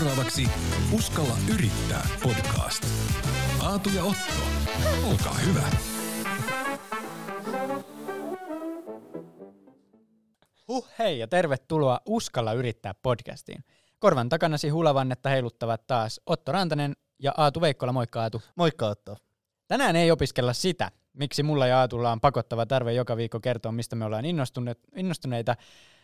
Seuraavaksi Uskalla yrittää podcast. Aatu ja Otto, olkaa hyvä. Huh hei ja tervetuloa Uskalla yrittää podcastiin. Korvan takanasi hulavannetta heiluttavat taas Otto Rantanen ja Aatu Veikkola. Moikka Aatu. Moikka Otto. Tänään ei opiskella sitä, miksi mulla ja Aatulla on pakottava tarve joka viikko kertoa, mistä me ollaan innostuneita.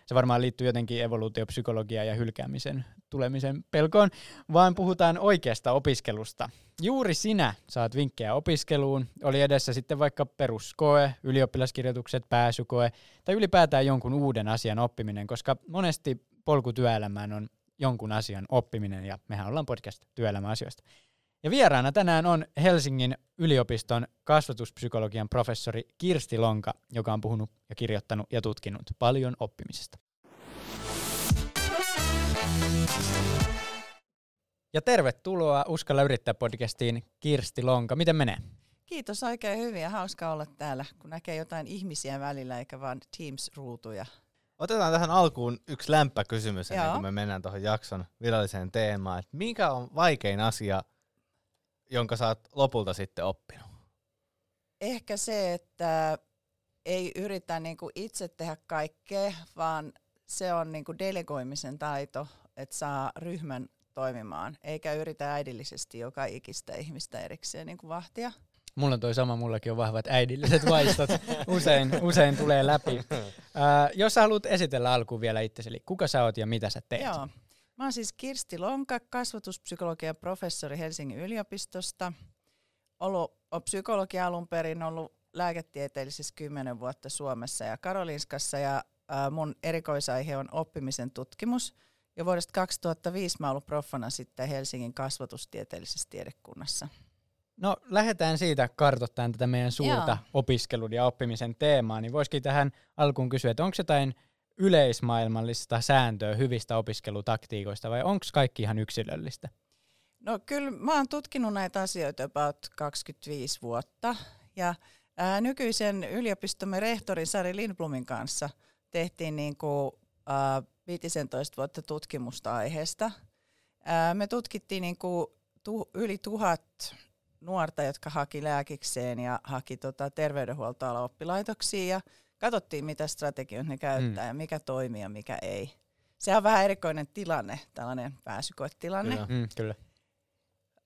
Se varmaan liittyy jotenkin evoluutiopsykologiaan ja hylkäämisen tulemisen pelkoon, vaan puhutaan oikeasta opiskelusta. Juuri sinä saat vinkkejä opiskeluun, oli edessä sitten vaikka peruskoe, ylioppilaskirjoitukset, pääsykoe tai ylipäätään jonkun uuden asian oppiminen, koska monesti polku työelämään on jonkun asian oppiminen ja mehän ollaan podcast työelämäasioista. Ja vieraana tänään on Helsingin yliopiston kasvatuspsykologian professori Kirsti Lonka, joka on puhunut ja kirjoittanut ja tutkinut paljon oppimisesta. Ja tervetuloa Uskalla yrittää podcastiin Kirsti Lonka. Miten menee? Kiitos oikein hyvin ja hauska olla täällä, kun näkee jotain ihmisiä välillä eikä vaan Teams-ruutuja. Otetaan tähän alkuun yksi lämpäkysymys ennen kuin me mennään tuohon jakson viralliseen teemaan. Että mikä on vaikein asia, jonka sä oot lopulta sitten oppinut? Ehkä se, että ei yritä niinku itse tehdä kaikkea, vaan se on niinku delegoimisen taito, että saa ryhmän toimimaan, eikä yritä äidillisesti joka ikistä ihmistä erikseen niinku vahtia. Mulla on toi sama, mullakin on vahvat äidilliset vaistot. usein, usein tulee läpi. Uh, jos sä haluat esitellä alkuun vielä itsesi, eli kuka sä oot ja mitä sä teet? Joo. Mä oon siis Kirsti Lonka, kasvatuspsykologian professori Helsingin yliopistosta. Ollut on psykologia alun perin, ollut lääketieteellisessä kymmenen vuotta Suomessa ja Karolinskassa ja äh, mun erikoisaihe on oppimisen tutkimus. Jo vuodesta 2005 mä oon ollut proffana sitten Helsingin kasvatustieteellisessä tiedekunnassa. No lähdetään siitä kartoittamaan tätä meidän suurta Joo. opiskelun ja oppimisen teemaa, niin voisikin tähän alkuun kysyä, että onko jotain yleismaailmallista sääntöä hyvistä opiskelutaktiikoista vai onko kaikki ihan yksilöllistä? No kyllä mä oon tutkinut näitä asioita about 25 vuotta ja ää, nykyisen yliopistomme rehtorin Sari Lindblumin kanssa tehtiin niin kuin, ää, 15 vuotta tutkimusta aiheesta. Ää, me tutkittiin niin kuin tu, yli tuhat nuorta, jotka haki lääkikseen ja haki tota, terveydenhuoltoalan oppilaitoksiin ja katsottiin, mitä strategioita ne käyttää mm. ja mikä toimii ja mikä ei. Se on vähän erikoinen tilanne, tällainen pääsykoetilanne. Kyllä. Mm, kyllä.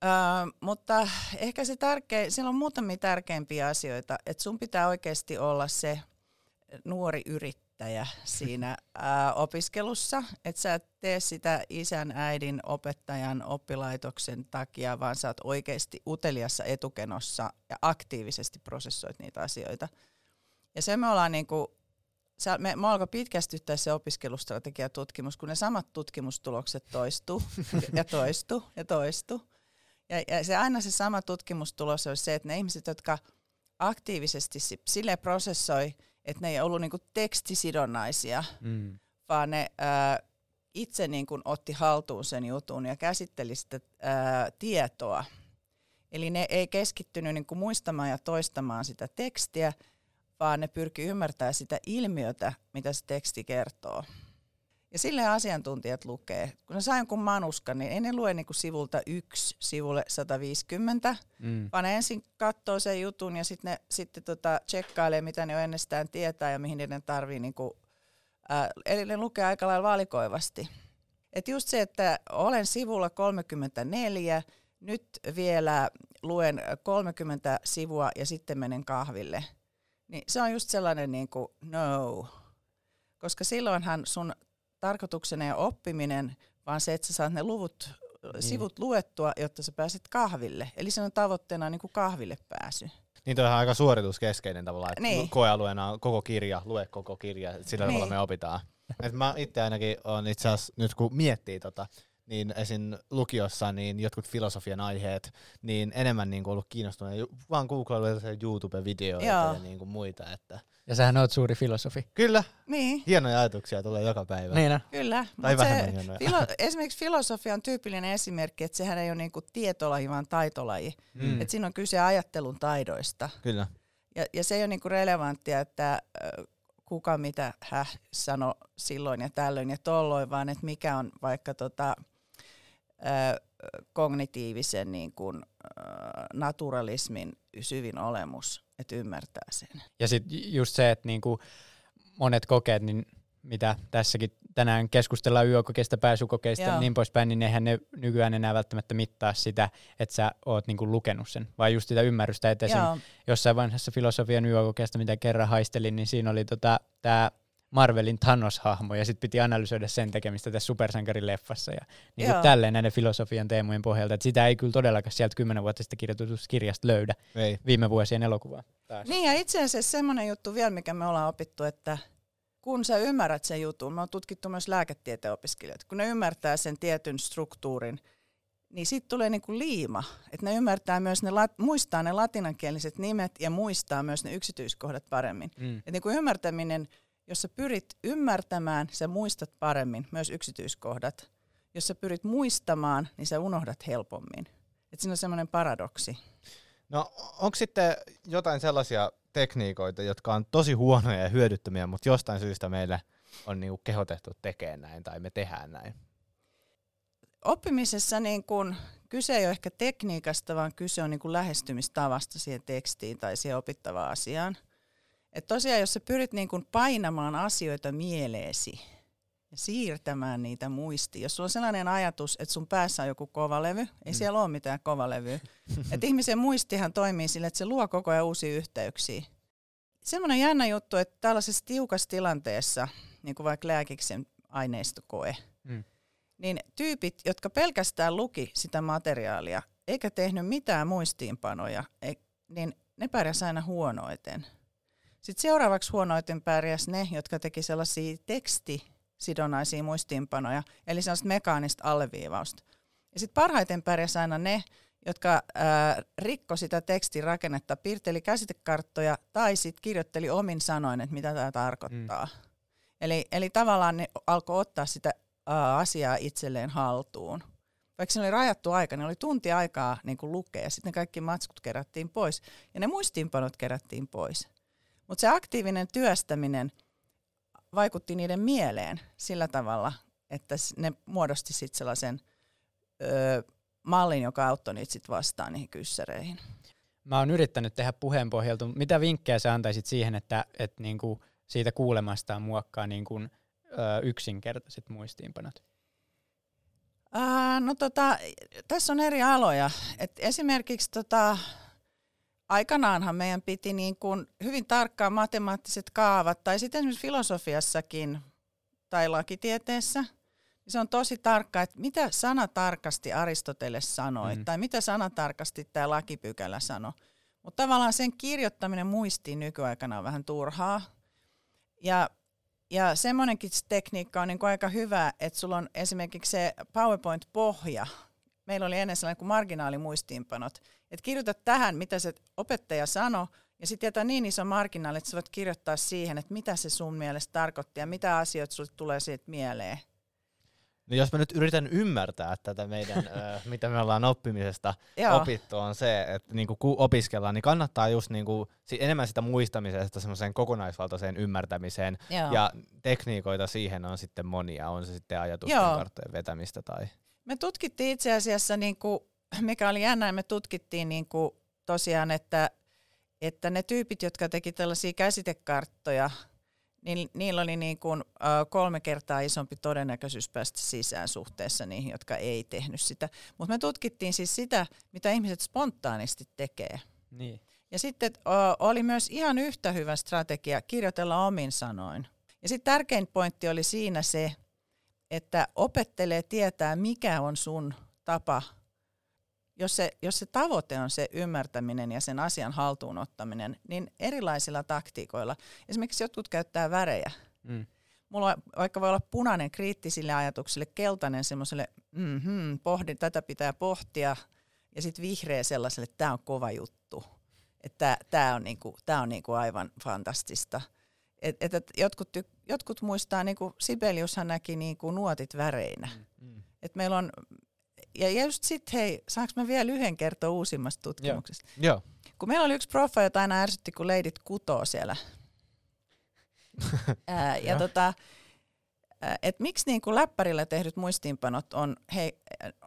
Öö, mutta ehkä se tärkeä, siellä on muutamia tärkeimpiä asioita, että sun pitää oikeasti olla se nuori yrittäjä siinä ää, opiskelussa, että sä et tee sitä isän, äidin, opettajan, oppilaitoksen takia, vaan sä oot oikeasti uteliassa etukenossa ja aktiivisesti prosessoit niitä asioita. Ja se me ollaan niinku, se, me, me alkoi pitkästyttää se opiskelustrategiatutkimus, kun ne samat tutkimustulokset toistuu ja toistuu ja toistuu. Ja, ja se aina se sama tutkimustulos on se, että ne ihmiset, jotka aktiivisesti sille prosessoi, että ne ei ollut niinku tekstisidonnaisia, mm. vaan ne ää, itse niinku otti haltuun sen jutun ja käsitteli sitä ää, tietoa. Eli ne ei keskittynyt niinku muistamaan ja toistamaan sitä tekstiä, vaan ne pyrkii ymmärtämään sitä ilmiötä, mitä se teksti kertoo. Ja sille asiantuntijat lukee. Kun ne saa jonkun manuskan, niin ei ne lue niinku sivulta 1 sivulle 150, mm. vaan ne ensin katsoo sen jutun ja sitten ne sitten tota tsekkailee, mitä ne jo ennestään tietää ja mihin ne tarvii. Niinku, äh, eli ne lukee aika lailla valikoivasti. Et just se, että olen sivulla 34, nyt vielä luen 30 sivua ja sitten menen kahville – niin se on just sellainen niin kuin no, koska silloinhan sun tarkoituksena ja oppiminen, vaan se, että sä saat ne luvut, niin. sivut luettua, jotta sä pääset kahville. Eli se on tavoitteena niin kuin kahville pääsy. Niin toi on aika suorituskeskeinen tavallaan, että niin. koealueena on koko kirja, lue koko kirja, sillä niin. tavalla me opitaan. Et mä itse ainakin on itse asiassa, nyt kun miettii tota, niin esim. lukiossa niin jotkut filosofian aiheet, niin enemmän niin kuin ollut kiinnostunut, vaan googlailu YouTube-videoita Joo. ja niin kuin muita. Että. Ja sähän oot suuri filosofi. Kyllä. Niin. Hienoja ajatuksia tulee joka päivä. Niin Kyllä. Tai vähemmän se, filo, esimerkiksi filosofia on tyypillinen esimerkki, että sehän ei ole niinku tietolaji, vaan taitolaji. Mm. Että siinä on kyse ajattelun taidoista. Kyllä. Ja, ja se ei ole niinku relevanttia, että kuka mitä hän sanoi silloin ja tällöin ja tolloin, vaan että mikä on vaikka tota, kognitiivisen niin kuin, naturalismin syvin olemus, että ymmärtää sen. Ja sitten just se, että niin kuin monet kokeet, niin mitä tässäkin tänään keskustellaan yökokeista, pääsykokeista ja niin poispäin, niin eihän ne nykyään enää välttämättä mittaa sitä, että sä oot niinku lukenut sen, vaan just sitä ymmärrystä, että esim. jossain vanhassa filosofian yökokeesta, mitä kerran haistelin, niin siinä oli tota, tämä Marvelin Thanos-hahmo, ja sitten piti analysoida sen tekemistä tässä supersankarileffassa, ja niin kuin tälleen näiden filosofian teemojen pohjalta, että sitä ei kyllä todellakaan sieltä kymmenen vuotta sitten kirjoitusta kirjasta löydä ei. viime vuosien elokuvaa. Taas. Niin, ja itse asiassa semmoinen juttu vielä, mikä me ollaan opittu, että kun sä ymmärrät sen jutun, me on tutkittu myös lääketieteen opiskelijat, kun ne ymmärtää sen tietyn struktuurin, niin sitten tulee niinku liima, että ne ymmärtää myös, ne lat, muistaa ne latinankieliset nimet ja muistaa myös ne yksityiskohdat paremmin. Mm. Et niinku ymmärtäminen, jos sä pyrit ymmärtämään, sä muistat paremmin myös yksityiskohdat. Jos sä pyrit muistamaan, niin sä unohdat helpommin. Et siinä on semmoinen paradoksi. No onko sitten jotain sellaisia tekniikoita, jotka on tosi huonoja ja hyödyttömiä, mutta jostain syystä meille on niinku kehotettu tekemään näin tai me tehdään näin? Oppimisessa niin kun, kyse ei ole ehkä tekniikasta, vaan kyse on niin kun lähestymistavasta siihen tekstiin tai siihen opittavaan asiaan. Et tosiaan, jos sä pyrit niin kun painamaan asioita mieleesi ja siirtämään niitä muistiin. Jos sulla on sellainen ajatus, että sun päässä on joku kovalevy, ei mm. siellä ole mitään kovalevyä. että ihmisen muistihan toimii sille, että se luo koko ajan uusia yhteyksiä. Semmoinen jännä juttu, että tällaisessa tiukassa tilanteessa, niin kuin vaikka lääkiksen aineistokoe, mm. niin tyypit, jotka pelkästään luki sitä materiaalia, eikä tehnyt mitään muistiinpanoja, niin ne pärjäsivät aina huonoiten. Sitten seuraavaksi huonoiten pärjäs ne, jotka teki sellaisia teksti sidonnaisia muistiinpanoja, eli sellaista mekaanista alleviivausta. Ja sitten parhaiten pärjäsi aina ne, jotka ää, rikko sitä tekstin rakennetta, piirteli käsitekarttoja tai sitten kirjoitteli omin sanoin, että mitä tämä tarkoittaa. Mm. Eli, eli tavallaan ne alkoi ottaa sitä ää, asiaa itselleen haltuun. Vaikka se oli rajattu aika, niin oli tunti aikaa niin kuin lukea, sitten kaikki matskut kerättiin pois, ja ne muistiinpanot kerättiin pois. Mutta se aktiivinen työstäminen – vaikutti niiden mieleen sillä tavalla, että ne muodosti sitten sellaisen ö, mallin, joka auttoi niitä sitten vastaan niihin kyssäreihin. Mä oon yrittänyt tehdä puheen pohjalta. Mitä vinkkejä sä antaisit siihen, että, että niinku siitä kuulemastaan muokkaa niinku, ö, yksinkertaiset muistiinpanot? Ää, no tota, tässä on eri aloja. Et esimerkiksi tota, aikanaanhan meidän piti niin kuin hyvin tarkkaan matemaattiset kaavat, tai sitten esimerkiksi filosofiassakin tai lakitieteessä, niin se on tosi tarkka, että mitä sana tarkasti Aristoteles sanoi, mm. tai mitä sana tarkasti tämä lakipykälä sanoi. Mutta tavallaan sen kirjoittaminen muistiin nykyaikana on vähän turhaa. Ja, ja semmoinenkin tekniikka on niin kuin aika hyvä, että sulla on esimerkiksi se PowerPoint-pohja. Meillä oli ennen sellainen kuin marginaalimuistiinpanot, että kirjoita tähän, mitä se opettaja sanoi, ja sitten jätä niin iso marginaali, että sä voit kirjoittaa siihen, että mitä se sun mielestä tarkoitti ja mitä asioita sulle tulee siitä mieleen. No jos mä nyt yritän ymmärtää tätä meidän, ö, mitä me ollaan oppimisesta opittu, on se, että niinku kun opiskellaan, niin kannattaa just niinku, enemmän sitä muistamisesta semmoiseen kokonaisvaltaiseen ymmärtämiseen. Joo. Ja tekniikoita siihen on sitten monia, on se sitten ajatusten karttojen vetämistä tai... Me tutkittiin itse asiassa niinku mikä oli jännä, me tutkittiin niin kuin tosiaan, että, että ne tyypit, jotka teki tällaisia käsitekarttoja, niin niillä oli niin kuin, kolme kertaa isompi todennäköisyys päästä sisään suhteessa niihin, jotka ei tehnyt sitä. Mutta me tutkittiin siis sitä, mitä ihmiset spontaanisti tekee. Niin. Ja sitten oli myös ihan yhtä hyvä strategia kirjoitella omin sanoin. Ja sitten tärkein pointti oli siinä se, että opettelee tietää, mikä on sun tapa jos se, jos se tavoite on se ymmärtäminen ja sen asian haltuunottaminen, niin erilaisilla taktiikoilla. Esimerkiksi jotkut käyttää värejä. Mm. Mulla vaikka voi olla punainen kriittisille ajatuksille, keltainen semmoiselle, mm-hmm, pohdin, tätä pitää pohtia, ja sitten vihreä sellaiselle, että tämä on kova juttu. Että tämä on, niinku, tää on niinku aivan fantastista. Et, et, et jotkut, jotkut muistaa, niinku Sibeliushan näki niinku nuotit väreinä. Mm, mm. Et meillä on ja just sitten hei, saanko mä vielä yhden kertoa uusimmasta tutkimuksesta? Joo. Joo. Kun meillä oli yksi proffa, jota aina ärsytti, kun leidit kutoo siellä. Ää, ja tota, et miksi niin kuin läppärillä tehdyt muistiinpanot on, he,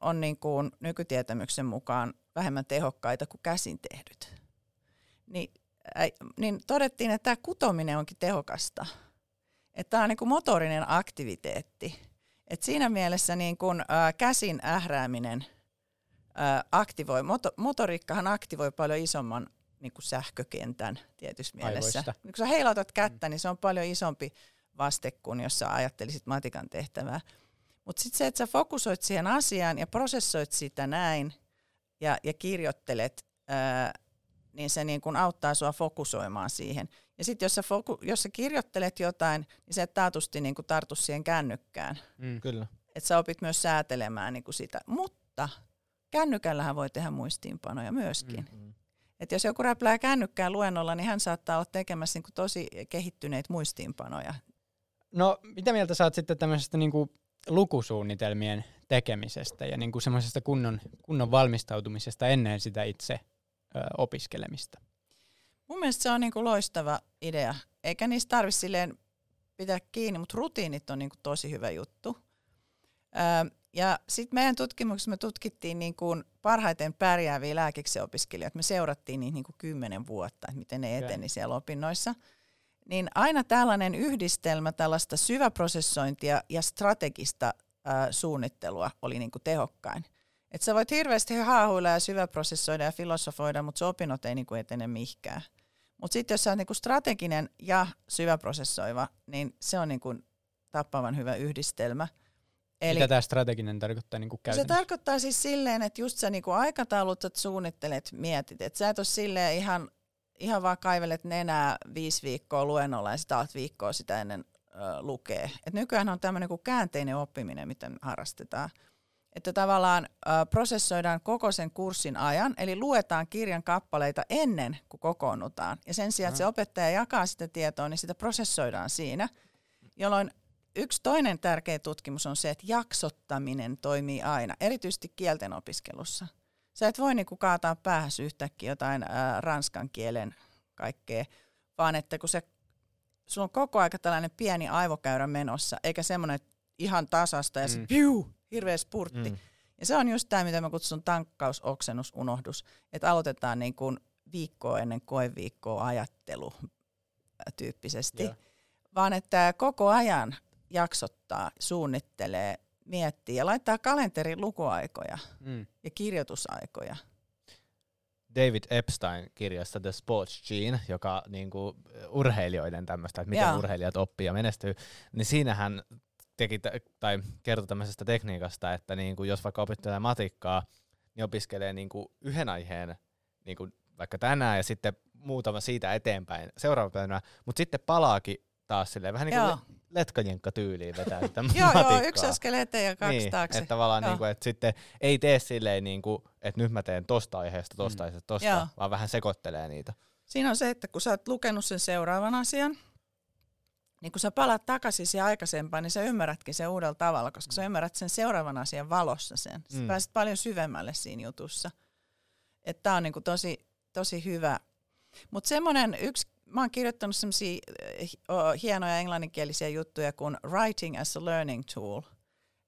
on niin kuin nykytietämyksen mukaan vähemmän tehokkaita kuin käsin tehdyt. Niin, niin todettiin, että tämä kutominen onkin tehokasta. Että tämä on niin kuin motorinen aktiviteetti. Et siinä mielessä niin kuin, äh, käsin ährääminen äh, aktivoi, moto, motoriikkahan aktivoi paljon isomman niin kuin sähkökentän tietyssä mielessä. Aivoista. Kun sä heilautat kättä, niin se on paljon isompi vaste kuin jos sä ajattelisit matikan tehtävää. Mutta sitten se, että sä fokusoit siihen asiaan ja prosessoit sitä näin ja, ja kirjoittelet, ää, niin se niin kun auttaa sua fokusoimaan siihen. Ja sitten jos, sä foku, jos sä kirjoittelet jotain, niin se et taatusti niin tartu siihen kännykkään. Mm. Kyllä. Että sä opit myös säätelemään niin sitä. Mutta kännykällähän voi tehdä muistiinpanoja myöskin. Mm-hmm. Et jos joku räplää kännykkään luennolla, niin hän saattaa olla tekemässä niin tosi kehittyneitä muistiinpanoja. No, mitä mieltä saat sitten tämmöisestä niin lukusuunnitelmien tekemisestä ja niin semmoisesta kunnon, kunnon valmistautumisesta ennen sitä itse opiskelemista? Mun mielestä se on niin kuin loistava idea, eikä niistä tarvitse silleen pitää kiinni, mutta rutiinit on niin kuin tosi hyvä juttu. Öö, ja sitten meidän tutkimuksessa me tutkittiin niin kuin parhaiten pärjääviä lääkiksen opiskelijoita. Me seurattiin niitä niin kuin kymmenen vuotta, että miten ne eteni siellä opinnoissa. Niin aina tällainen yhdistelmä tällaista syväprosessointia ja strategista ää, suunnittelua oli niin kuin tehokkain. Et sä voit hirveästi haahuilla ja syväprosessoida ja filosofoida, mutta se opinnot ei niin kuin etene mihinkään. Mutta sitten jos sä oot niin kuin strateginen ja syväprosessoiva, niin se on niin kuin tappavan hyvä yhdistelmä – Eli, Mitä tämä strateginen tarkoittaa niin Se tarkoittaa siis silleen, että just sä niin aikataulut että suunnittelet, mietit. Että sä et ole silleen ihan, ihan vaan kaivelet nenää viisi viikkoa luennolla ja sitä viikkoa sitä ennen ö, lukee. Et nykyään on tämmöinen kuin käänteinen oppiminen, miten harrastetaan. Että tavallaan ö, prosessoidaan koko sen kurssin ajan, eli luetaan kirjan kappaleita ennen kuin kokoonnutaan. Ja sen sijaan, että se opettaja jakaa sitä tietoa, niin sitä prosessoidaan siinä, jolloin yksi toinen tärkeä tutkimus on se, että jaksottaminen toimii aina, erityisesti kielten opiskelussa. Sä et voi niinku kaataa päähäs yhtäkkiä jotain ää, ranskan kielen kaikkea, vaan että kun se, sulla on koko aika tällainen pieni aivokäyrä menossa, eikä semmoinen ihan tasasta ja mm. se piu, hirveä spurtti. Mm. Ja se on just tämä, mitä mä kutsun tankkaus, oksennus, unohdus. Että aloitetaan niin kuin viikkoa ennen koeviikkoa ajattelu tyyppisesti. Yeah. Vaan että koko ajan jaksottaa, suunnittelee, miettii ja laittaa kalenterin lukuaikoja mm. ja kirjoitusaikoja. David Epstein kirjasta The Sports Gene, joka niinku urheilijoiden tämmöistä, että miten Jaa. urheilijat oppii ja menestyy, niin siinähän teki tai kertoi tämmöisestä tekniikasta, että niinku, jos vaikka opettelee matikkaa, niin opiskelee niinku yhden aiheen niinku vaikka tänään ja sitten muutama siitä eteenpäin seuraava päivänä, mutta sitten palaakin taas silleen vähän niin kuin letkajenkka tyyliin vetää sitä Joo, joo, yksi askel eteen ja kaksi niin, taakse. Että tavallaan niin kuin, että sitten ei tee silleen, niin kuin, että nyt mä teen tosta aiheesta, tosta mm. aiheesta, tosta, joo. vaan vähän sekoittelee niitä. Siinä on se, että kun sä oot lukenut sen seuraavan asian, niin kun sä palaat takaisin siihen aikaisempaan, niin sä ymmärrätkin sen uudella tavalla, koska mm. sä ymmärrät sen seuraavan asian valossa sen. Sä mm. pääset paljon syvemmälle siinä jutussa. Että tää on niin tosi, tosi hyvä. Mutta semmoinen yksi mä oon kirjoittanut sellaisia eh, hienoja englanninkielisiä juttuja kuin Writing as a Learning Tool.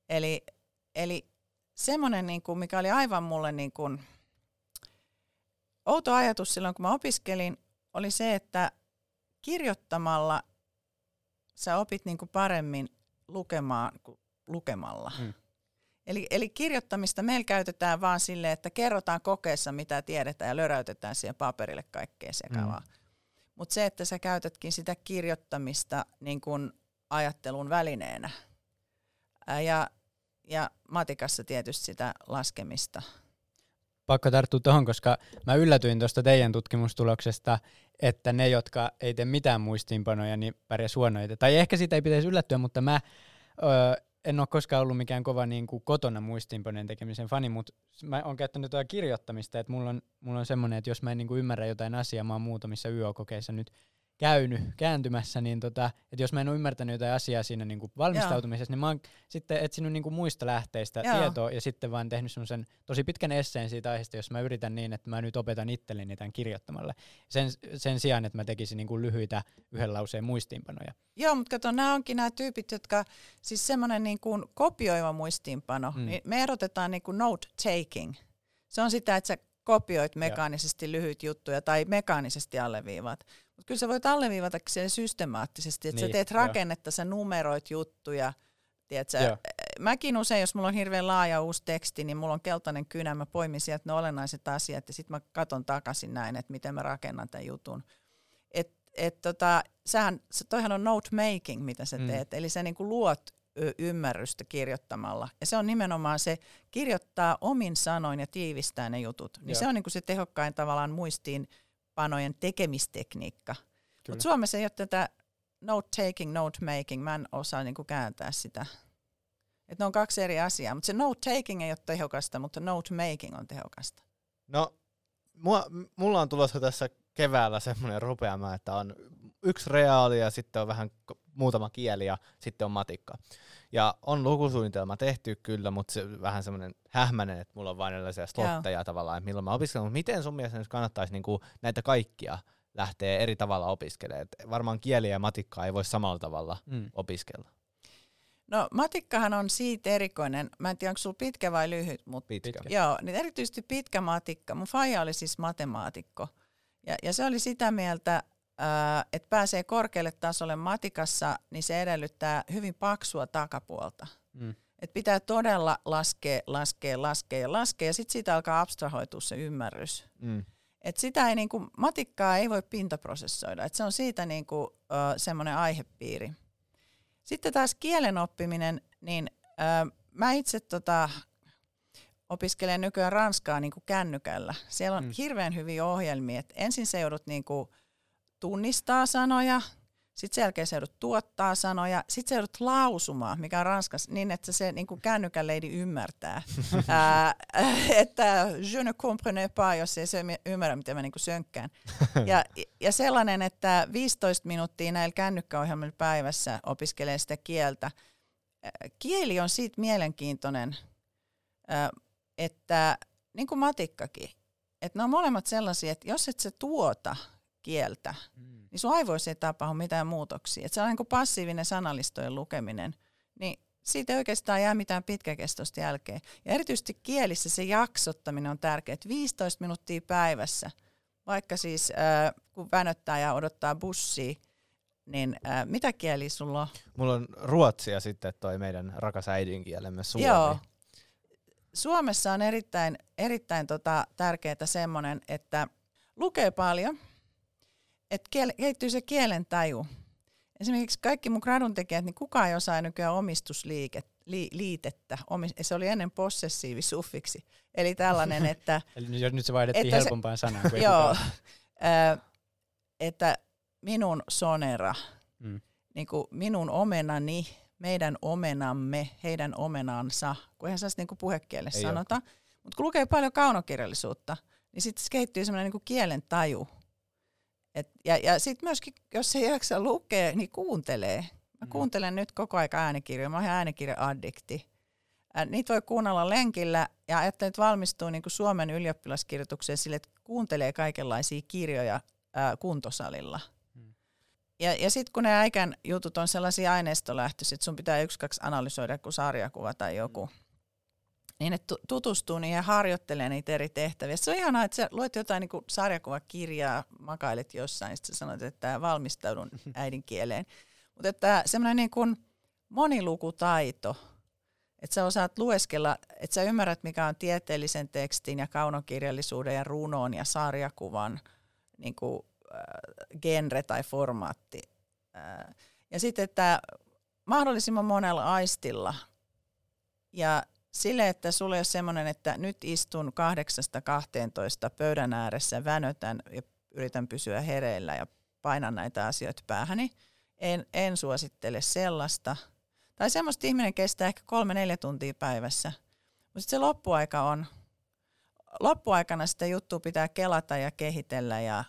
Eli, eli semmoinen, niin kuin, mikä oli aivan mulle niin kuin, outo ajatus silloin, kun mä opiskelin, oli se, että kirjoittamalla sä opit niin kuin paremmin lukemaan kuin lukemalla. Mm. Eli, eli kirjoittamista meillä käytetään vaan silleen, että kerrotaan kokeessa, mitä tiedetään ja löräytetään siihen paperille kaikkea sekavaa. Mm. Mutta se, että sä käytätkin sitä kirjoittamista niin kun ajattelun välineenä. Ää, ja, ja matikassa tietysti sitä laskemista. Pakko tarttua tuohon, koska mä yllätyin tuosta teidän tutkimustuloksesta, että ne, jotka ei tee mitään muistiinpanoja, niin pärjäs huonoita. Tai ehkä siitä ei pitäisi yllättyä, mutta mä öö, en ole koskaan ollut mikään kova niin kuin kotona muistiinpanojen tekemisen fani, mutta mä oon käyttänyt tuota kirjoittamista, että mulla on, mulla on semmoinen, että jos mä en niin kuin ymmärrä jotain asiaa, mä oon muutamissa YO-kokeissa nyt käynyt kääntymässä, niin tota, että jos mä en ole ymmärtänyt jotain asiaa siinä niin kuin valmistautumisessa, Joo. niin mä oon sitten etsinyt niin kuin muista lähteistä Joo. tietoa ja sitten vaan tehnyt semmoisen tosi pitkän esseen siitä aiheesta, jos mä yritän niin, että mä nyt opetan itselleni tämän kirjoittamalla. Sen, sen sijaan, että mä tekisin niin kuin lyhyitä yhden lauseen muistiinpanoja. Joo, mutta kato, nämä onkin nämä tyypit, jotka, siis semmoinen niin kuin kopioiva muistiinpano, mm. niin me erotetaan niin kuin note taking. Se on sitä, että sä kopioit mekaanisesti lyhyt juttuja tai mekaanisesti alleviivat. Mutta kyllä sä voit alleviivata sen systemaattisesti, että niin, sä teet rakennetta, jo. sä numeroit juttuja. Tiedätkö, mäkin usein, jos mulla on hirveän laaja uusi teksti, niin mulla on keltainen kynä, mä poimin sieltä ne olennaiset asiat ja sitten mä katon takaisin näin, että miten mä rakennan tämän jutun. Et, et tota, sähän, toihan on note making, mitä sä mm. teet, eli sä niinku luot ymmärrystä kirjoittamalla. Ja se on nimenomaan se kirjoittaa omin sanoin ja tiivistää ne jutut. Niin se on niinku se tehokkain tavallaan muistiin panojen tekemistekniikka. Mutta Suomessa ei ole tätä note taking, note making. Mä en osaa niinku kääntää sitä. Et ne on kaksi eri asiaa. Mutta se note taking ei ole tehokasta, mutta note making on tehokasta. No, mua, mulla on tulossa tässä keväällä semmoinen rupeama, että on yksi reaali ja sitten on vähän muutama kieli ja sitten on matikka. Ja on lukusuunnitelma tehty kyllä, mutta se vähän semmoinen hähmäinen, että mulla on vain erilaisia slotteja Joo. tavallaan, että milloin mä opiskelen. Mutta miten sun mielestä nyt kannattaisi niinku näitä kaikkia lähteä eri tavalla opiskelemaan? Et varmaan kieliä ja matikkaa ei voi samalla tavalla mm. opiskella. No matikkahan on siitä erikoinen. Mä en tiedä, onko sulla pitkä vai lyhyt. Mutta pitkä. Joo, niin erityisesti pitkä matikka. Mun faija oli siis matemaatikko. Ja, ja se oli sitä mieltä, että pääsee korkealle tasolle matikassa, niin se edellyttää hyvin paksua takapuolta. Mm. Et pitää todella laskea, laskea, laskea ja laskea, ja sitten siitä alkaa abstrahoitua se ymmärrys. Mm. Et sitä ei, niinku, matikkaa ei voi pintaprosessoida, et se on siitä niinku, semmoinen aihepiiri. Sitten taas kielen oppiminen, niin ö, mä itse tota, opiskelen nykyään ranskaa niinku kännykällä. Siellä on mm. hirveän hyviä ohjelmia. Et ensin se joudut niinku, tunnistaa sanoja, sitten sen jälkeen se joudut tuottaa sanoja, sitten se joudut lausumaan, mikä on ranskas, niin että se niin kuin kännykän leidi ymmärtää. Ää, että je ne comprenais pas, jos ei se ymmärrä, miten mä niin kuin sönkkään. Ja, ja sellainen, että 15 minuuttia näillä kännykkäohjelmilla päivässä opiskelee sitä kieltä. Kieli on siitä mielenkiintoinen, että niin kuin matikkakin, että ne on molemmat sellaisia, että jos et se tuota – kieltä, mm. niin sun aivoissa ei tapahdu mitään muutoksia. Et se on niin kuin passiivinen sanallistojen lukeminen, niin siitä ei oikeastaan jää mitään pitkäkestoista jälkeen. Ja erityisesti kielissä se jaksottaminen on tärkeää, 15 minuuttia päivässä, vaikka siis äh, kun vänöttää ja odottaa bussia, niin äh, mitä kieli sulla on? Mulla on ruotsi ja sitten toi meidän rakas äidinkielemme suomi. Joo. Suomessa on erittäin, erittäin tota, tärkeää semmoinen, että lukee paljon – että kiel, kehittyy se kielen taju. Esimerkiksi kaikki mun gradun tekijät, niin kukaan ei osaa nykyään omistusliitettä. Se oli ennen possessiivisuffiksi. Eli tällainen, että... Eli nyt se vaihdettiin että helpompaan sanaan kuin Joo, että minun sonera, mm. niin kuin minun omenani, meidän omenamme, heidän omenansa, kun eihän se niin puhekielessä sanota. Mutta kun lukee paljon kaunokirjallisuutta, niin sitten se kehittyy semmoinen niin kielen taju. Et, ja ja sitten myöskin, jos ei jaksa lukea, niin kuuntelee. Mä mm. kuuntelen nyt koko aika äänikirjoja. Mä oon äänikirja-addikti. Niitä voi kuunnella lenkillä ja ajattelin, että valmistuu niin Suomen ylioppilaskirjoitukseen sille, että kuuntelee kaikenlaisia kirjoja ää, kuntosalilla. Mm. Ja, ja sitten kun ne äikän jutut on sellaisia aineistolähtöisiä, että sun pitää yksi, kaksi analysoida kuin sarjakuva tai joku, mm niin että tutustuu niihin ja harjoittelee niitä eri tehtäviä. Se on ihanaa, että sä luet jotain niin sarjakuvakirjaa, makailet jossain, ja sitten sanoit, että valmistaudun äidinkieleen. Mutta että semmoinen niin kuin monilukutaito, että sä osaat lueskella, että sä ymmärrät, mikä on tieteellisen tekstin ja kaunokirjallisuuden ja runoon ja sarjakuvan niin kuin, äh, genre tai formaatti. Äh, ja sitten, että mahdollisimman monella aistilla ja Sille, että sulle on semmoinen, että nyt istun kahdeksasta 12 pöydän ääressä, vänötän ja yritän pysyä hereillä ja painan näitä asioita päähäni. En, en suosittele sellaista. Tai semmoista ihminen kestää ehkä kolme-neljä tuntia päivässä. Mutta se loppuaika on, loppuaikana sitä juttua pitää kelata ja kehitellä ja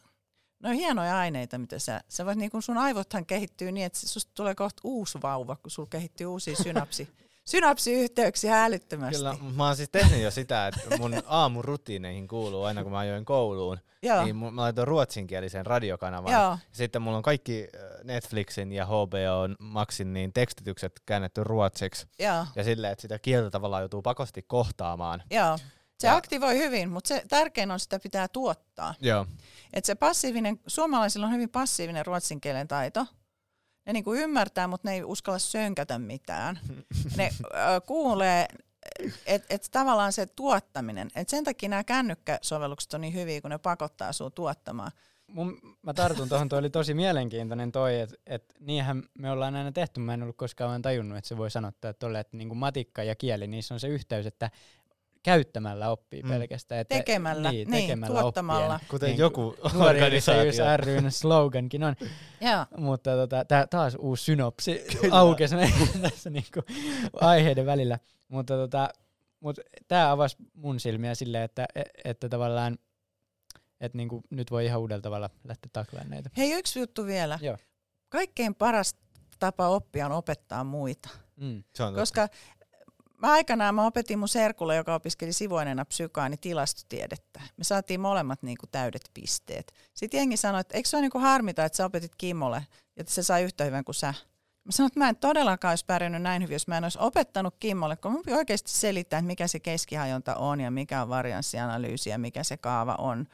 No hienoja aineita, mitä sä, sä voit niin kun sun aivothan kehittyy niin, että susta tulee kohta uusi vauva, kun sulla kehittyy uusia synapsi, synapsiyhteyksiä älyttömästi. Kyllä, mä oon siis tehnyt jo sitä, että mun aamurutiineihin kuuluu aina kun mä ajoin kouluun, Joo. niin mä laitoin ruotsinkielisen radiokanavan. Joo. Sitten mulla on kaikki äh, Netflixin ja HBO Maxin niin tekstitykset käännetty ruotsiksi. Joo. Ja silleen, että sitä kieltä tavallaan joutuu pakosti kohtaamaan. Joo. Se ja. aktivoi hyvin, mutta se tärkein on, sitä pitää tuottaa. Joo. Et se passiivinen, suomalaisilla on hyvin passiivinen ruotsin kielen taito. Ne niinku ymmärtää, mutta ne ei uskalla sönkätä mitään. Ne äh, kuulee, että et tavallaan se tuottaminen, että sen takia nämä kännykkäsovellukset on niin hyviä, kun ne pakottaa sinua tuottamaan. Mun, mä tartun tuohon, toi oli tosi mielenkiintoinen toi, että et niinhän me ollaan aina tehty, mä en ollut koskaan vaan tajunnut, että se voi sanoa, että, tolle, että niinku matikka ja kieli, niissä on se yhteys, että käyttämällä oppii mm. pelkästään. Että, tekemällä, niin, niin tekemällä tuottamalla. Oppien. Kuten niin, joku organisaatio. ryn slogankin on. Mutta tota, tää, taas uusi synopsi aukesi tässä niinku aiheiden välillä. Mutta tota, mut tämä avasi mun silmiä silleen, että, että tavallaan että niinku nyt voi ihan uudella tavalla lähteä taklaamaan näitä. Hei, yksi juttu vielä. Joo. Kaikkein paras tapa oppia on opettaa muita. Mm. Koska mä aikanaan mä opetin mun serkulle, joka opiskeli sivuaineena psykaa, niin tilastotiedettä. Me saatiin molemmat niin kuin täydet pisteet. Sitten jengi sanoi, että eikö se ole niin kuin harmita, että sä opetit Kimmolle, että se sai yhtä hyvän kuin sä. Mä sanoin, että mä en todellakaan olisi pärjännyt näin hyvin, jos mä en olisi opettanut Kimmolle, kun mun oikeasti selittää, että mikä se keskihajonta on ja mikä on varianssianalyysi ja mikä se kaava on.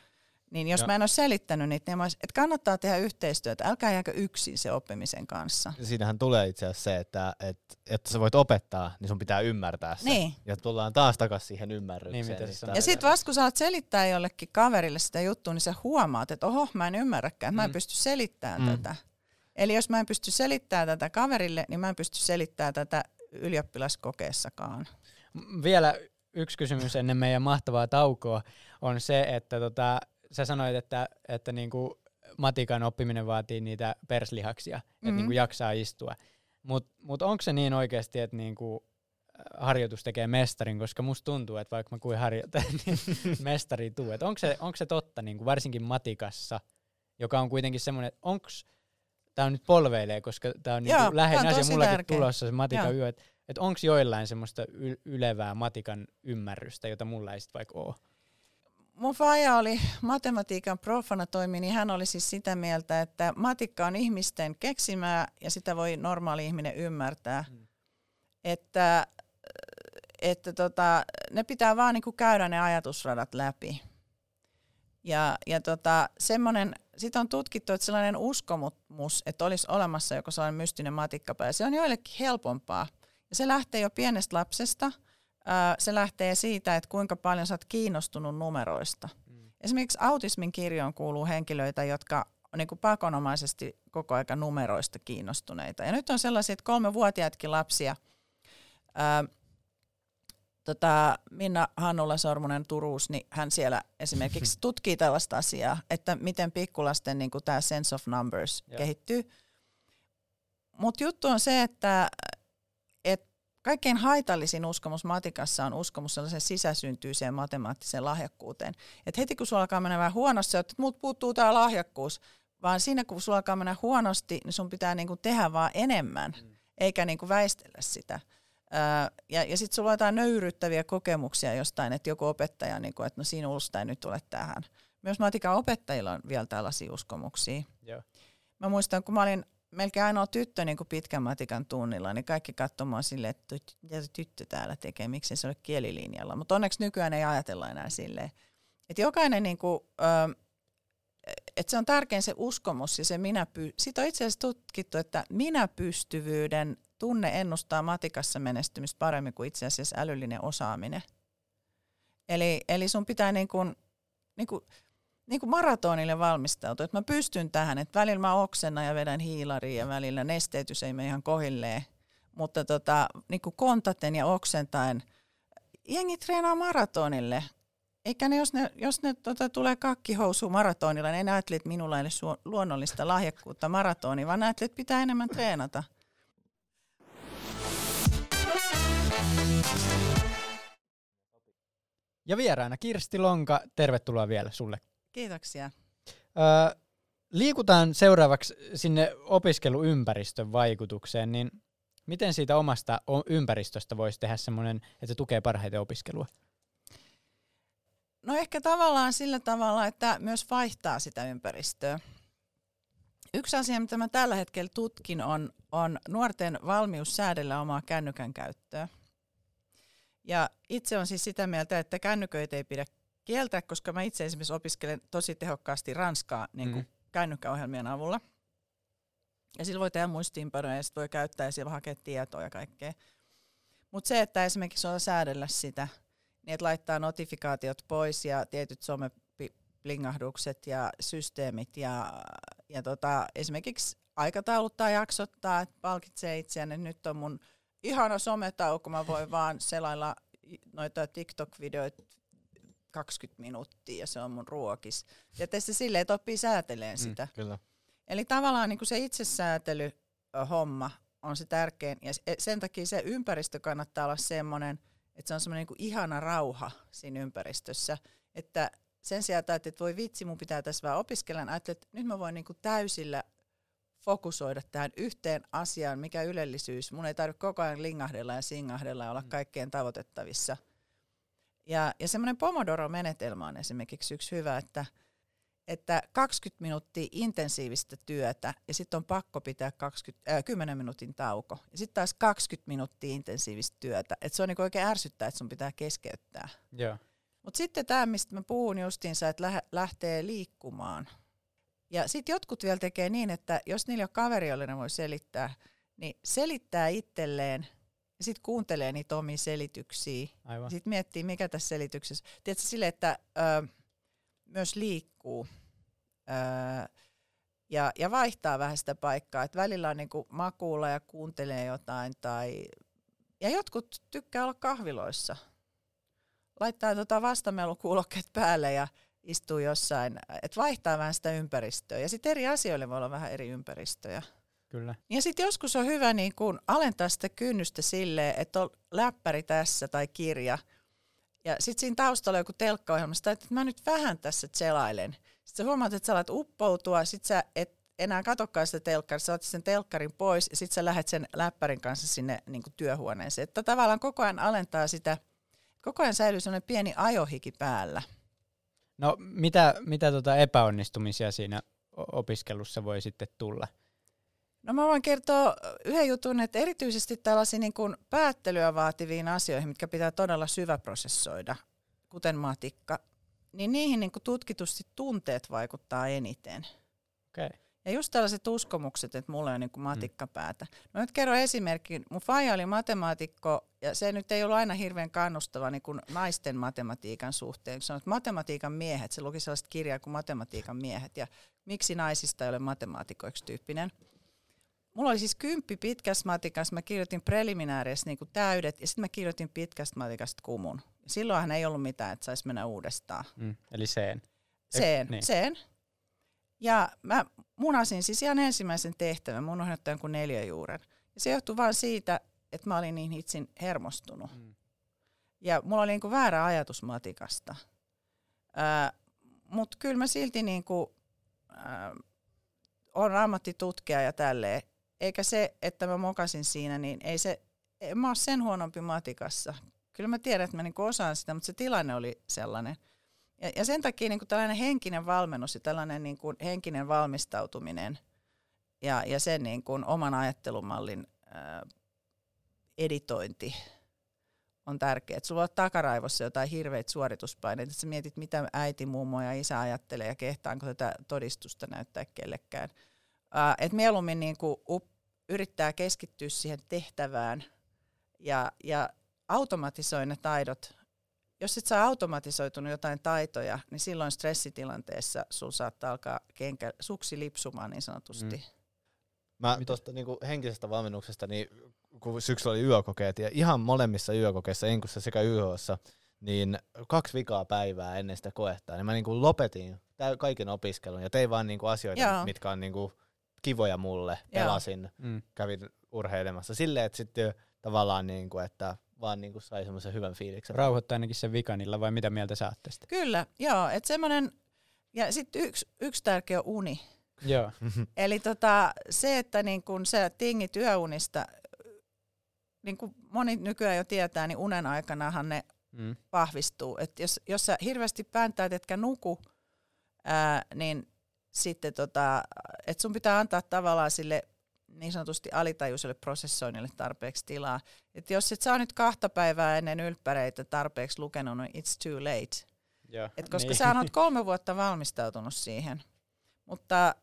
Niin jos ja. mä en ole selittänyt niitä, niin mä olisi, että kannattaa tehdä yhteistyötä, älkää jääkö yksin se oppimisen kanssa. Siinähän tulee itse asiassa se, että, että, että sä voit opettaa, niin sun pitää ymmärtää se. Niin. Ja tullaan taas takaisin siihen ymmärrykseen. Niin, niin ja sitten vasta kun sä oot selittää jollekin kaverille sitä juttua, niin sä huomaat, että oho, mä en ymmärräkään, että mä en mm. pysty selittämään mm. tätä. Eli jos mä en pysty selittämään tätä kaverille, niin mä en pysty selittämään tätä ylioppilaskokeessakaan. Vielä yksi kysymys ennen meidän mahtavaa taukoa on se, että tota, sä sanoit, että, että niinku matikan oppiminen vaatii niitä perslihaksia, mm-hmm. että niinku jaksaa istua. Mutta mut onko se niin oikeasti, että niinku harjoitus tekee mestarin, koska musta tuntuu, että vaikka mä kuin harjoitan, niin mestari tuu. Onko se, onko se totta, niinku varsinkin matikassa, joka on kuitenkin semmoinen, että onko tämä on nyt polveilee, koska tämä on niinku läheinen asia mullakin tärkeä. tulossa se matikan yö, että et onko joillain semmoista ylevää matikan ymmärrystä, jota mulla ei sitten vaikka ole? Mun faija oli matematiikan profana toimi, niin hän oli siis sitä mieltä, että matikka on ihmisten keksimää ja sitä voi normaali ihminen ymmärtää. Mm. Että, että tota, ne pitää vaan niinku käydä ne ajatusradat läpi. Ja, ja tota, semmoinen, sit on tutkittu, että sellainen uskomus, että olisi olemassa joku sellainen mystinen matikkapää, se on joillekin helpompaa. Ja se lähtee jo pienestä lapsesta – se lähtee siitä, että kuinka paljon sä oot kiinnostunut numeroista. Mm. Esimerkiksi autismin kirjoon kuuluu henkilöitä, jotka on niin kuin pakonomaisesti koko aika numeroista kiinnostuneita. Ja nyt on sellaisia, että kolmevuotiaatkin lapsia, ää, tota, Minna Hannula Sormunen Turuus, niin hän siellä esimerkiksi tutkii tällaista asiaa, että miten pikkulasten niin tämä sense of numbers yeah. kehittyy. Mutta juttu on se, että Kaikkein haitallisin uskomus matikassa on uskomus sellaiseen sisäsyntyiseen matemaattiseen lahjakkuuteen. Et heti kun sulla alkaa mennä vähän huonosti, että muut puuttuu tämä lahjakkuus, vaan siinä kun sulla alkaa mennä huonosti, niin sun pitää niinku tehdä vaan enemmän, mm. eikä niinku väistellä sitä. Öö, ja ja sitten sulla on jotain nöyryttäviä kokemuksia jostain, että joku opettaja, niinku, että no sinusta ei nyt ole tähän. Myös matikan opettajilla on vielä tällaisia uskomuksia. Joo. Mä muistan, kun mä olin melkein ainoa tyttö niin kuin pitkän matikan tunnilla, niin kaikki katsomaan silleen, että mitä tyttö täällä tekee, miksi se ole kielilinjalla. Mutta onneksi nykyään ei ajatella enää silleen. Että jokainen, niin kuin, että se on tärkein se uskomus ja se minä py- Siitä on itse asiassa tutkittu, että minä-pystyvyyden tunne ennustaa matikassa menestymistä paremmin kuin itse asiassa älyllinen osaaminen. Eli, eli sun pitää niin kuin, niin kuin niin kuin maratonille valmistautua, että mä pystyn tähän, että välillä mä oksennan ja vedän hiilariin ja välillä nesteytys ei mene ihan kohilleen, mutta tota, niin kuin kontaten ja oksentaen, jengi treenaa maratonille, eikä ne, jos ne, jos ne tota, tulee kakkihousu maratonilla, niin ne ajattele, että minulla ei ole luonnollista lahjakkuutta maratoni, vaan ajattele, että pitää enemmän treenata. Ja vieraana Kirsti Lonka, tervetuloa vielä sulle Kiitoksia. Öö, liikutaan seuraavaksi sinne opiskeluympäristön vaikutukseen, niin miten siitä omasta ympäristöstä voisi tehdä semmoinen, että se tukee parhaiten opiskelua? No ehkä tavallaan sillä tavalla, että myös vaihtaa sitä ympäristöä. Yksi asia, mitä mä tällä hetkellä tutkin, on, on nuorten valmius säädellä omaa kännykän käyttöä. Ja itse on siis sitä mieltä, että kännyköitä ei pidä kieltää, koska mä itse esimerkiksi opiskelen tosi tehokkaasti ranskaa niin kuin mm. kännykkäohjelmien avulla. Ja sillä voi tehdä muistiinpanoja ja voi käyttää ja siellä hakea tietoa ja kaikkea. Mutta se, että esimerkiksi on säädellä sitä, niin että laittaa notifikaatiot pois ja tietyt someplingahdukset ja systeemit ja, ja tota, esimerkiksi aikatauluttaa, jaksottaa, että palkitsee itseään, että nyt on mun ihana sometauko, mä voin vaan selailla noita TikTok-videoita 20 minuuttia ja se on mun ruokis. Ja tässä silleen, että oppii sääteleen mm, sitä. Mm, kyllä. Eli tavallaan niin kuin se itsesäätely homma on se tärkein ja sen takia se ympäristö kannattaa olla semmoinen, että se on semmoinen niin ihana rauha siinä ympäristössä, että sen sijaan, että, voi vitsi, mun pitää tässä vähän opiskella, ajattelin, että nyt mä voin niin kuin täysillä fokusoida tähän yhteen asiaan, mikä ylellisyys. Mun ei tarvitse koko ajan lingahdella ja singahdella ja olla mm. kaikkeen tavoitettavissa. Ja, ja semmoinen Pomodoro-menetelmä on esimerkiksi yksi hyvä, että, että 20 minuuttia intensiivistä työtä ja sitten on pakko pitää 20, äh, 10 minuutin tauko. Ja sitten taas 20 minuuttia intensiivistä työtä. Et se on niinku oikein ärsyttää, että sun pitää keskeyttää. Joo. Mutta sitten tämä, mistä mä puhun justiinsa, että lähtee liikkumaan – ja sitten jotkut vielä tekee niin, että jos niillä on kaveri, jolle ne voi selittää, niin selittää itselleen ja sitten kuuntelee niitä omia selityksiä. Sitten miettii, mikä tässä selityksessä. Tiedätkö sille, että ö, myös liikkuu ö, ja, ja vaihtaa vähän sitä paikkaa. Että välillä on niinku makuulla ja kuuntelee jotain. Tai, ja jotkut tykkää olla kahviloissa. Laittaa tota vastamelukuulokkeet päälle ja istuu jossain, että vaihtaa vähän sitä ympäristöä. Ja sitten eri asioille voi olla vähän eri ympäristöjä. Kyllä. Ja sitten joskus on hyvä niin kun alentaa sitä kynnystä silleen, että on läppäri tässä tai kirja. Ja sitten siinä taustalla on joku telkkaohjelma, että mä nyt vähän tässä selailen. Sitten sä huomaat, että sä alat uppoutua, sitten sä et enää katokkaan sitä telkkaria, sä otat sen telkkarin pois ja sitten sä lähdet sen läppärin kanssa sinne niin työhuoneeseen. Että tavallaan koko ajan alentaa sitä, koko ajan säilyy sellainen pieni ajohiki päällä. No mitä, mitä tota epäonnistumisia siinä opiskelussa voi sitten tulla? No mä voin kertoa yhden jutun, että erityisesti tällaisiin niin kuin päättelyä vaativiin asioihin, mitkä pitää todella syväprosessoida, kuten matikka, niin niihin niin kuin tutkitusti tunteet vaikuttaa eniten. Okay. Ja just tällaiset uskomukset, että mulla on niin kuin matikkapäätä. No nyt kerron esimerkin. Mun faija oli matemaatikko, ja se nyt ei ollut aina hirveän kannustava niin kuin naisten matematiikan suhteen. Kun sanoit matematiikan miehet, se luki sellaista kirjaa kuin matematiikan miehet, ja miksi naisista ei ole matemaatikoiksi tyyppinen. Mulla oli siis kymppi pitkästä matikasta, mä kirjoitin preliminäärissä niin täydet, ja sitten mä kirjoitin pitkästä matikasta kumun. Silloinhan ei ollut mitään, että saisi mennä uudestaan. Mm, eli sen. Sen, niin. sen. Ja mä munasin siis ihan ensimmäisen tehtävän, mun ohjattajan kuin neljäjuuren. Ja se johtui vain siitä, että mä olin niin itsin hermostunut. Mm. Ja mulla oli niinku väärä ajatus matikasta. Mutta kyllä mä silti niinku, ää, on ammattitutkija ja tälleen. Eikä se, että mä mokasin siinä, niin ei se, en mä ole sen huonompi matikassa. Kyllä mä tiedän, että mä niinku osaan sitä, mutta se tilanne oli sellainen – ja, ja sen takia niin tällainen henkinen valmennus ja tällainen niin kuin henkinen valmistautuminen ja, ja sen niin kuin oman ajattelumallin ää, editointi on tärkeää. Sulla on takaraivossa jotain hirveitä suorituspaineita, että sä mietit, mitä äiti, mummo ja isä ajattelee ja kehtaanko tätä todistusta näyttää kellekään. Ää, et mieluummin niin kuin up, yrittää keskittyä siihen tehtävään ja, ja automatisoi ne taidot jos et saa automatisoitunut jotain taitoja, niin silloin stressitilanteessa sul saattaa alkaa kenkä, suksi lipsumaan niin sanotusti. Mm. Mä tuosta niinku henkisestä valmennuksesta, niin kun syksyllä oli yökokeet, ja ihan molemmissa yökokeissa, Enkussa sekä YHssa, niin kaksi vikaa päivää ennen sitä koetta, niin mä niinku lopetin kaiken opiskelun ja tein vaan niinku asioita, Joo. mitkä on niinku kivoja mulle. Pelasin, mm. kävin urheilemassa silleen, että sitten tavallaan, niinku, että vaan niin kuin sai semmoisen hyvän fiiliksen. Rauhoittaa ainakin sen vikanilla, vai mitä mieltä saatte sitä? Kyllä, joo. Että semmoinen, ja sitten yksi, yksi tärkeä uni. Joo. Eli tota, se, että niin kun sä tingit yöunista, niin kuin moni nykyään jo tietää, niin unen aikanahan ne mm. vahvistuu. Et jos, jos sä hirveästi pääntäät, etkä nuku, ää, niin sitten tota, et sun pitää antaa tavallaan sille niin sanotusti alitajuiselle prosessoinnille tarpeeksi tilaa. Et jos et saa nyt kahta päivää ennen ylppäreitä tarpeeksi lukenut, niin it's too late. Ja, Et koska niin. sä oot kolme vuotta valmistautunut siihen. Mutta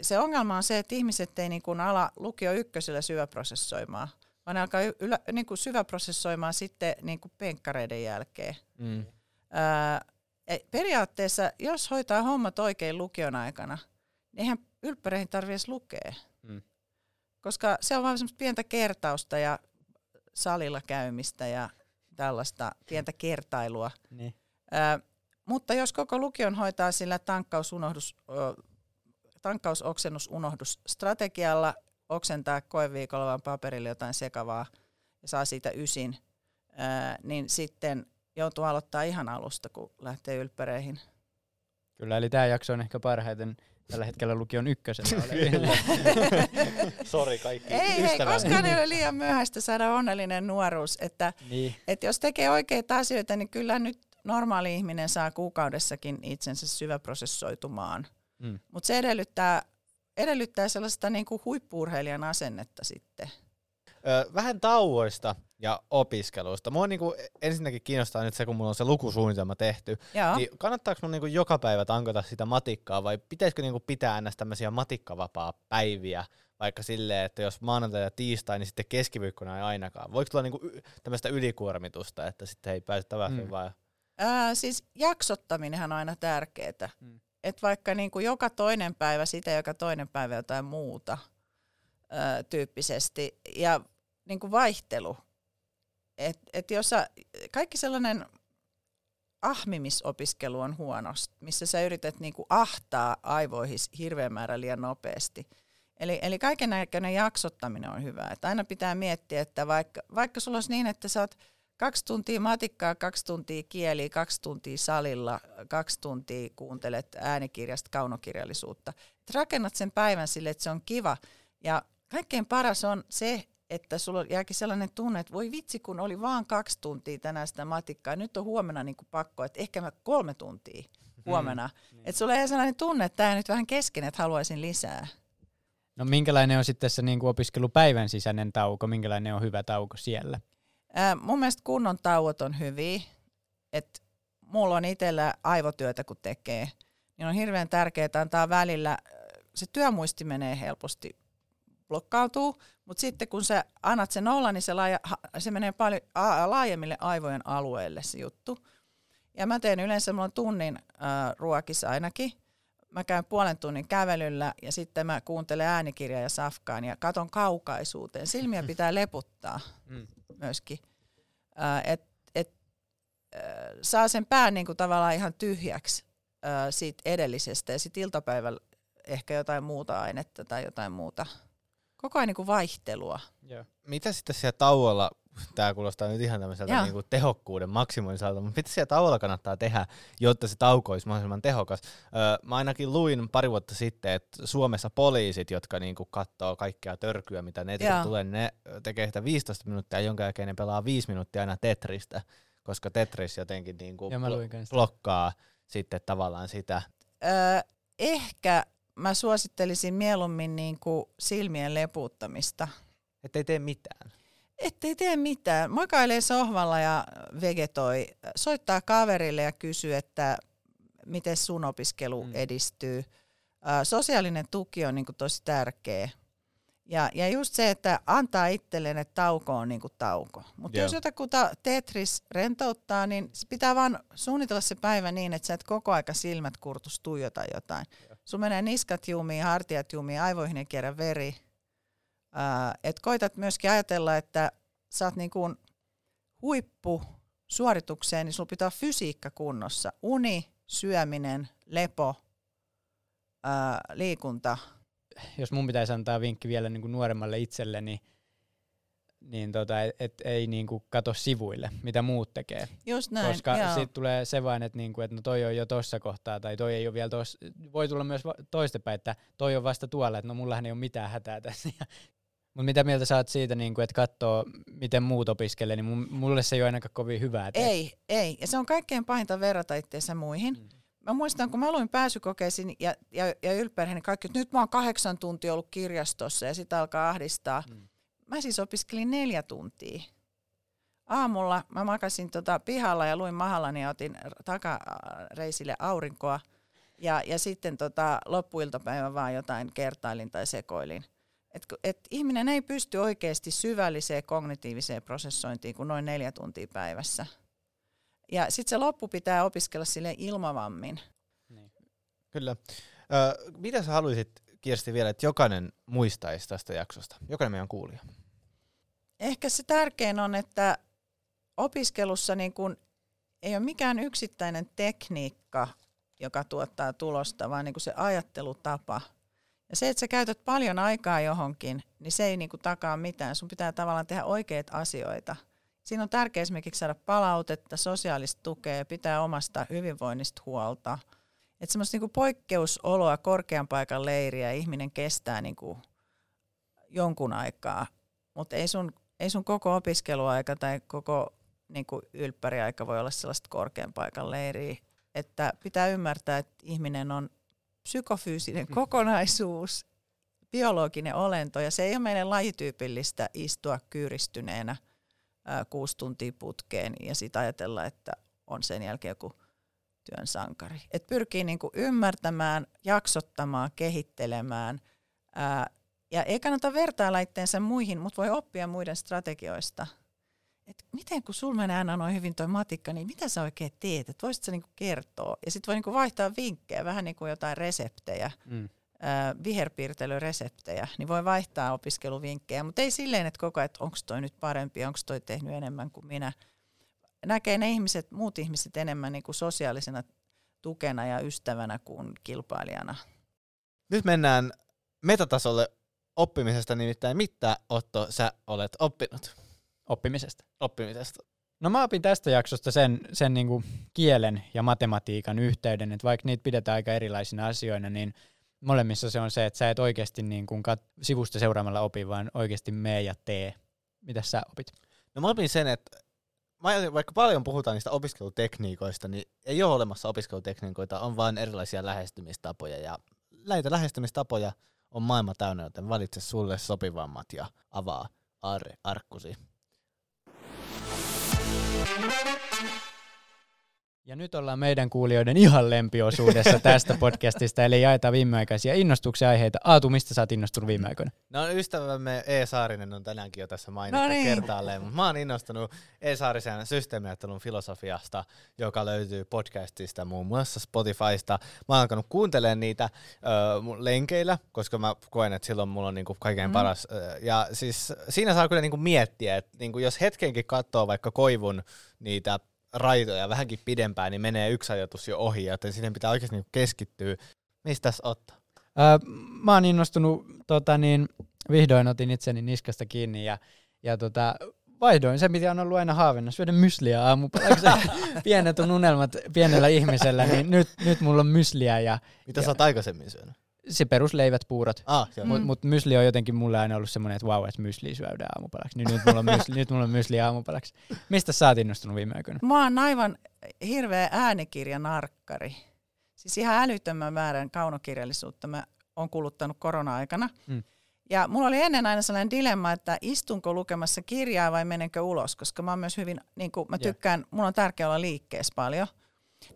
se ongelma on se, että ihmiset ei niin kuin ala lukio ykkösellä syväprosessoimaan, vaan ne alkaa ylä, niin kuin syväprosessoimaan sitten niin kuin penkkareiden jälkeen. Mm. Ää, periaatteessa, jos hoitaa hommat oikein lukion aikana, niin eihän ylppäreihin tarvitse lukea. Mm. Koska se on vain semmoista pientä kertausta ja salilla käymistä ja tällaista pientä kertailua. Niin. Ää, mutta jos koko lukion hoitaa sillä tankkausunohdus, tankkausoksennus-unohdusstrategialla, oksentaa koeviikolla vaan paperille jotain sekavaa ja saa siitä ysin, ää, niin sitten joutuu aloittaa ihan alusta, kun lähtee ylppäreihin. Kyllä, eli tämä jakso on ehkä parhaiten tällä hetkellä lukion ykkösenä Sori kaikki Ei, hei, koskaan ei ole liian myöhäistä saada onnellinen nuoruus. Että, niin. että jos tekee oikeita asioita, niin kyllä nyt normaali ihminen saa kuukaudessakin itsensä syväprosessoitumaan. Mm. Mutta se edellyttää, edellyttää sellaista niin kuin huippuurheilijan asennetta sitten. Öö, vähän tauoista ja opiskelusta. Mua niinku ensinnäkin kiinnostaa nyt se, kun mulla on se lukusuunnitelma tehty, Joo. niin kannattaako mun niinku joka päivä tankata sitä matikkaa vai pitäisikö niinku pitää ennäs tämmöisiä matikkavapaa päiviä, vaikka silleen, että jos maanantai ja tiistai, niin sitten keskiviikkona ei ainakaan. Voiko tulla niinku tämmöistä ylikuormitusta, että sitten ei pääse tavallaan mm. vai? Ää, siis jaksottaminen on aina tärkeää. Mm. Että vaikka niinku joka toinen päivä sitä, joka toinen päivä jotain muuta ää, tyyppisesti. Ja niinku vaihtelu. Et, et jos sä, kaikki sellainen ahmimisopiskelu on huonosti, missä sä yrität niinku ahtaa aivoihin hirveän määrä liian nopeasti. Eli, eli kaiken näköinen jaksottaminen on hyvä. Et aina pitää miettiä, että vaikka, vaikka sulla olisi niin, että sä oot kaksi tuntia matikkaa, kaksi tuntia kieliä, kaksi tuntia salilla, kaksi tuntia kuuntelet äänikirjasta kaunokirjallisuutta. Et rakennat sen päivän sille, että se on kiva. Ja kaikkein paras on se, että sulla jääkin sellainen tunne, että voi vitsi, kun oli vaan kaksi tuntia tänään sitä matikkaa, nyt on huomenna niin kuin pakko, että ehkä mä kolme tuntia huomenna. Mm, niin. Että sulla jää sellainen tunne, että tämä nyt vähän kesken, että haluaisin lisää. No minkälainen on sitten se niin kuin opiskelupäivän sisäinen tauko, minkälainen on hyvä tauko siellä? Ää, mun mielestä kunnon tauot on hyviä, että mulla on itsellä aivotyötä kun tekee, niin on hirveän tärkeää antaa välillä, se työmuisti menee helposti blokkautuu, mutta sitten kun sä annat sen olla, niin se, laaja, se menee paljon laajemmille aivojen alueelle se juttu. Ja mä teen yleensä, mulla on tunnin äh, ruokissa ainakin. Mä käyn puolen tunnin kävelyllä ja sitten mä kuuntelen äänikirjaa ja safkaan ja katon kaukaisuuteen. Silmiä pitää leputtaa mm. myöskin. Äh, et, et, äh, saa sen pään niinku tavallaan ihan tyhjäksi äh, siitä edellisestä ja sitten iltapäivällä ehkä jotain muuta ainetta tai jotain muuta koko ajan niin kuin vaihtelua. Yeah. Mitä sitten siellä tauolla, tämä kuulostaa nyt ihan tämmöiseltä niin kuin tehokkuuden maksimoinnilta, mutta mitä siellä tauolla kannattaa tehdä, jotta se tauko olisi mahdollisimman tehokas? Öö, mä ainakin luin pari vuotta sitten, että Suomessa poliisit, jotka niin kuin katsoo kaikkea törkyä, mitä netistä tulee, ne tekee sitä 15 minuuttia, jonka jälkeen ne pelaa 5 minuuttia aina Tetristä, koska Tetris jotenkin niin kuin blokkaa sitten tavallaan sitä. Öö, ehkä mä suosittelisin mieluummin niin kuin silmien leputtamista. Että ei tee mitään. Ettei tee mitään. Makailee sohvalla ja vegetoi. Soittaa kaverille ja kysyy, että miten sun opiskelu mm. edistyy. sosiaalinen tuki on niin kuin tosi tärkeä. Ja, ja just se, että antaa itselleen, että tauko on niin kuin tauko. Mutta jos jotakuta Tetris rentouttaa, niin pitää vaan suunnitella se päivä niin, että sä et koko aika silmät kurtus tuijota jotain. Sun menee niskat jumiin, hartiat jumiin, aivoihin ei kierrä veri. Ää, et koitat myöskin ajatella, että sä oot niin kuin huippu suoritukseen, niin sulla pitää olla fysiikka kunnossa. Uni, syöminen, lepo, ää, liikunta. Jos mun pitäisi antaa vinkki vielä niin kuin nuoremmalle itselleni, niin tota, et, et ei niinku kato sivuille, mitä muut tekee. Just näin, Koska sitten tulee se vain, että niinku, et no toi on jo tossa kohtaa, tai toi ei ole vielä tossa. Voi tulla myös toistepäin, että toi on vasta tuolla, että no mullahan ei ole mitään hätää tässä. Mutta mitä mieltä saat siitä, niin että katsoo, miten muut opiskelee, niin mulle se ei ole ainakaan kovin hyvää. Ei, ei. Ja se on kaikkein pahinta verrata itseensä muihin. Mm. Mä muistan, kun mä luin pääsykokeisiin ja, ja, ja ylperheen, niin kaikki, että nyt mä oon kahdeksan tuntia ollut kirjastossa ja sitä alkaa ahdistaa. Mm. Mä siis opiskelin neljä tuntia. Aamulla mä makasin tota pihalla ja luin mahallani ja otin takareisille aurinkoa. Ja, ja sitten tota, loppuiltapäivän vaan jotain kertailin tai sekoilin. Et, et ihminen ei pysty oikeasti syvälliseen kognitiiviseen prosessointiin kuin noin neljä tuntia päivässä. Ja sitten se loppu pitää opiskella sille ilmavammin. Niin. Kyllä. Ö, mitä sä haluaisit, Kirsti, vielä, että jokainen muistaisi tästä jaksosta? Jokainen meidän kuulija. Ehkä se tärkein on, että opiskelussa niin kun ei ole mikään yksittäinen tekniikka, joka tuottaa tulosta, vaan niin kuin se ajattelutapa – ja se, että sä käytät paljon aikaa johonkin, niin se ei niinku takaa mitään. Sun pitää tavallaan tehdä oikeita asioita. Siinä on tärkeää esimerkiksi saada palautetta, sosiaalista tukea, pitää omasta hyvinvoinnista huolta. Että semmoista niinku poikkeusoloa, korkean paikan leiriä ihminen kestää niinku jonkun aikaa, mutta ei sun, ei sun koko opiskeluaika tai koko niinku ylppäriaika voi olla sellaista korkean paikan leiriä. Että pitää ymmärtää, että ihminen on psykofyysinen mm. kokonaisuus, biologinen olento, ja se ei ole meidän lajityypillistä istua kyyristyneenä kuusi tuntia putkeen ja sitten ajatella, että on sen jälkeen joku työn sankari. Et pyrkii niinku ymmärtämään, jaksottamaan, kehittelemään, ää, ja ei kannata vertailla itteensä muihin, mutta voi oppia muiden strategioista – että miten kun sulla menee aina noin hyvin toi matikka, niin mitä sä oikein teet, että voisitko sä niinku kertoa? Ja sitten voi niinku vaihtaa vinkkejä, vähän niin kuin jotain reseptejä, mm. viherpiirtelyreseptejä, niin voi vaihtaa opiskeluvinkkejä, mutta ei silleen, että koko ajan, että onko toi nyt parempi, onko toi tehnyt enemmän kuin minä. Näkee ne ihmiset, muut ihmiset enemmän niinku sosiaalisena tukena ja ystävänä kuin kilpailijana. Nyt mennään metatasolle oppimisesta, nimittäin mitä Otto sä olet oppinut? Oppimisesta. Oppimisesta. No mä opin tästä jaksosta sen, sen niin kuin kielen ja matematiikan yhteyden, että vaikka niitä pidetään aika erilaisina asioina, niin molemmissa se on se, että sä et oikeasti niin kuin kat- sivusta seuraamalla opi, vaan oikeasti mee ja tee. Mitä sä opit? No mä opin sen, että vaikka paljon puhutaan niistä opiskelutekniikoista, niin ei ole olemassa opiskelutekniikoita, on vain erilaisia lähestymistapoja. Ja näitä lähestymistapoja on maailma täynnä, joten valitse sulle sopivammat ja avaa ar- arkkusi. Ja nyt ollaan meidän kuulijoiden ihan lempiosuudessa tästä podcastista, eli jaetaan viimeaikaisia innostuksia aiheita. Aatu, mistä sä oot innostunut viime aikoina? No ystävämme E. Saarinen on tänäänkin jo tässä mainittu no niin. kertaalleen, mutta mä oon innostunut E. Saarisen systeemiajattelun filosofiasta, joka löytyy podcastista muun muassa Spotifysta. Mä oon alkanut kuuntelemaan niitä ö, lenkeillä, koska mä koen, että silloin mulla on niinku kaikkein mm. paras. Ja siis siinä saa kyllä niinku miettiä, että niinku jos hetkenkin katsoo vaikka koivun niitä raitoja vähänkin pidempään, niin menee yksi ajatus jo ohi, joten siihen pitää oikeasti niin keskittyä. Mistä ottaa? Öö, mä oon innostunut, tota niin, vihdoin otin itseni niskasta kiinni ja, ja tota, vaihdoin se, mitä on ollut aina haaveena, syödä mysliä aamupalaksi. Pienet on unelmat pienellä ihmisellä, niin nyt, nyt mulla on mysliä. Ja, mitä ja, sä oot aikaisemmin syönyt? Se perusleivät, puurot. Ah, Mutta mm. mut mysli on jotenkin mulle aina ollut semmoinen, että vau, että mysli syödään aamupalaksi. Niin nyt mulla on mysli, nyt mulla on mysli aamupalaksi. Mistä sä oot innostunut viime aikoina? Mä oon aivan hirveä äänikirjanarkkari. Siis ihan älyttömän määrän kaunokirjallisuutta mä oon kuluttanut korona-aikana. Mm. Ja mulla oli ennen aina sellainen dilemma, että istunko lukemassa kirjaa vai menenkö ulos, koska mä oon myös hyvin, niin kuin mä tykkään, yeah. mulla on tärkeää olla liikkeessä paljon.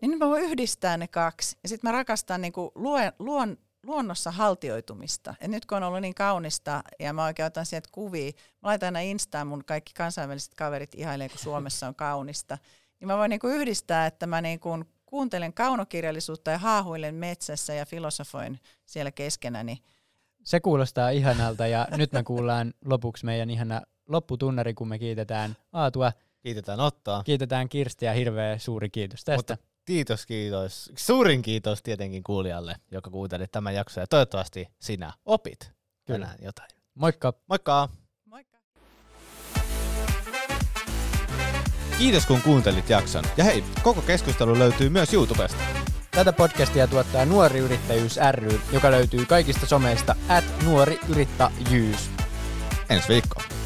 Niin nyt mä voin yhdistää ne kaksi. Ja sitten mä rakastan niin kuin luen, luon, luonnossa haltioitumista. Ja nyt kun on ollut niin kaunista ja mä oikein otan sieltä kuvia, mä laitan aina Instaan mun kaikki kansainväliset kaverit ihailee, kun Suomessa on kaunista. Niin mä voin niinku yhdistää, että mä niinku kuuntelen kaunokirjallisuutta ja haahuilen metsässä ja filosofoin siellä keskenäni. Se kuulostaa ihanalta ja nyt me kuullaan lopuksi meidän ihana lopputunnari, kun me kiitetään Aatua. Kiitetään Ottaa. Kiitetään Kirstiä, hirveä suuri kiitos tästä. Mutta Kiitos, kiitos. Suurin kiitos tietenkin kuulijalle, joka kuunteli tämän jakson. Ja toivottavasti sinä opit Kyllä. tänään jotain. Moikka. Moikka. Moikka. Kiitos kun kuuntelit jakson. Ja hei, koko keskustelu löytyy myös YouTubesta. Tätä podcastia tuottaa Nuori Yrittäjyys ry, joka löytyy kaikista someista at nuoriyrittäjyys. Ensi viikkoon.